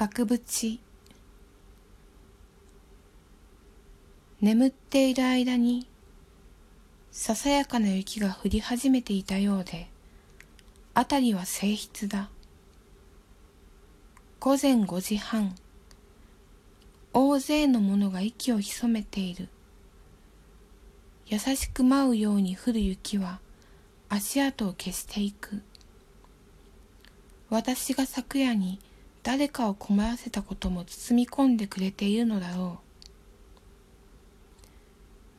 額縁。眠っている間にささやかな雪が降り始めていたようで辺りは静筆だ。午前5時半大勢の者が息を潜めている。優しく舞うように降る雪は足跡を消していく。私が昨夜に誰かを困らせたことも包み込んでくれているのだろ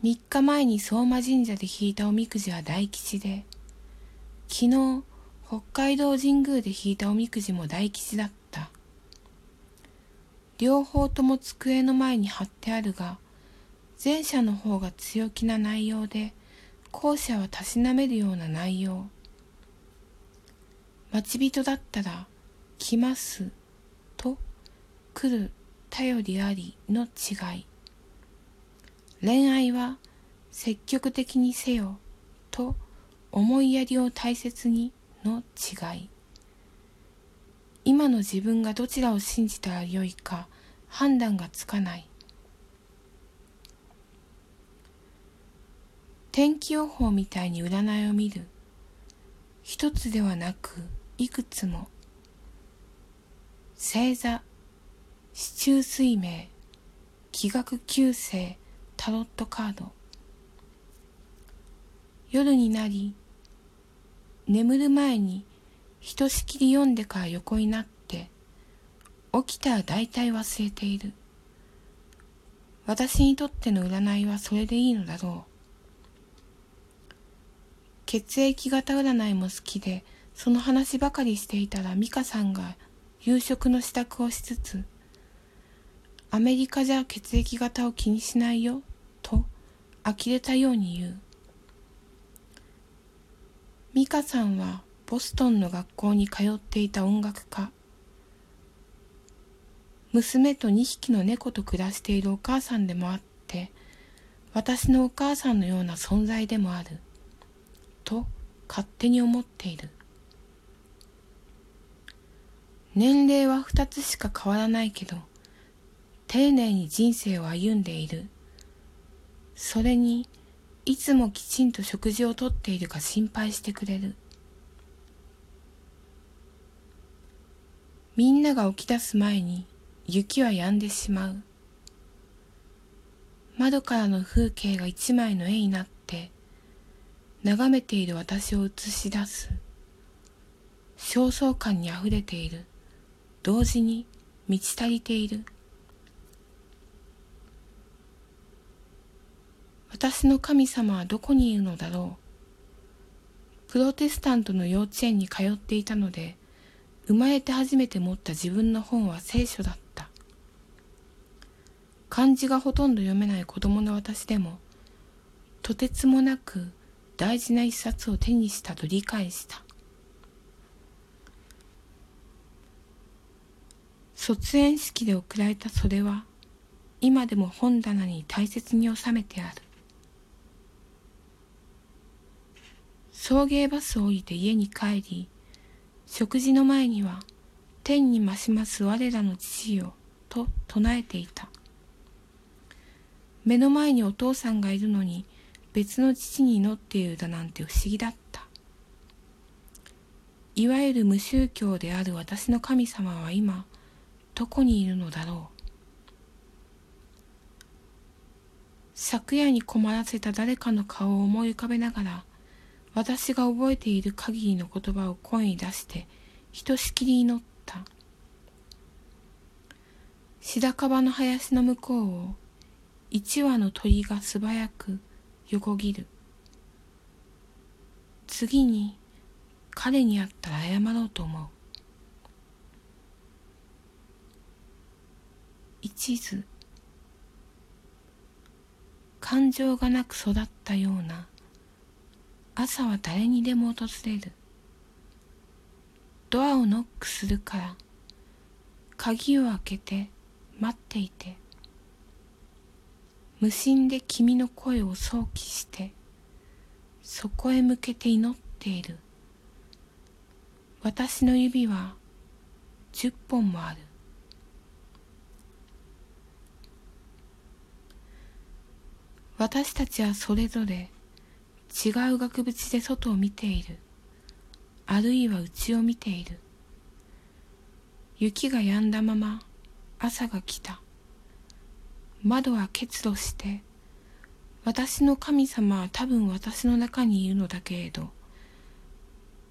う。3日前に相馬神社で引いたおみくじは大吉で昨日北海道神宮で引いたおみくじも大吉だった。両方とも机の前に貼ってあるが前者の方が強気な内容で後者はたしなめるような内容。待ち人だったら来ます。来る頼りありの違い。恋愛は積極的にせよと思いやりを大切にの違い。今の自分がどちらを信じたらよいか判断がつかない。天気予報みたいに占いを見る。一つではなくいくつも。星座。四柱推命気学旧星タロットカード。夜になり眠る前にひとしきり読んでから横になって起きたら大体忘れている。私にとっての占いはそれでいいのだろう。血液型占いも好きでその話ばかりしていたら美香さんが夕食の支度をしつつアメリカじゃ血液型を気にしないよと呆れたように言う。美香さんはボストンの学校に通っていた音楽家。娘と2匹の猫と暮らしているお母さんでもあって私のお母さんのような存在でもある。と勝手に思っている。年齢は二つしか変わらないけど、丁寧に人生を歩んでいる。それに、いつもきちんと食事をとっているか心配してくれる。みんなが起き出す前に雪は止んでしまう。窓からの風景が一枚の絵になって、眺めている私を映し出す。焦燥感にあふれている。同時に満ち足りている私の神様はどこにいるのだろう。プロテスタントの幼稚園に通っていたので生まれて初めて持った自分の本は聖書だった。漢字がほとんど読めない子供の私でもとてつもなく大事な一冊を手にしたと理解した。卒園式で贈られたそれは今でも本棚に大切に収めてある。送迎バスを降りて家に帰り食事の前には天に増します我らの父よと唱えていた。目の前にお父さんがいるのに別の父に祈っているだなんて不思議だった。いわゆる無宗教である私の神様は今どこにいるのだろう。昨夜に困らせた誰かの顔を思い浮かべながら私が覚えている限りの言葉を声に出してひとしきり祈った。白樺の林の向こうを一羽の鳥が素早く横切る。次に彼に会ったら謝ろうと思う。一途。感情がなく育ったような朝は誰にでも訪れる。ドアをノックするから鍵を開けて待っていて無心で君の声を想起してそこへ向けて祈っている。私の指は十本もある。私たちはそれぞれ違う額縁で外を見ている。あるいは内を見ている。雪が止んだまま朝が来た。窓は結露して、私の神様は多分私の中にいるのだけれど、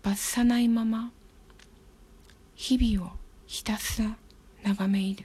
罰さないまま、日々をひたすら眺めいる。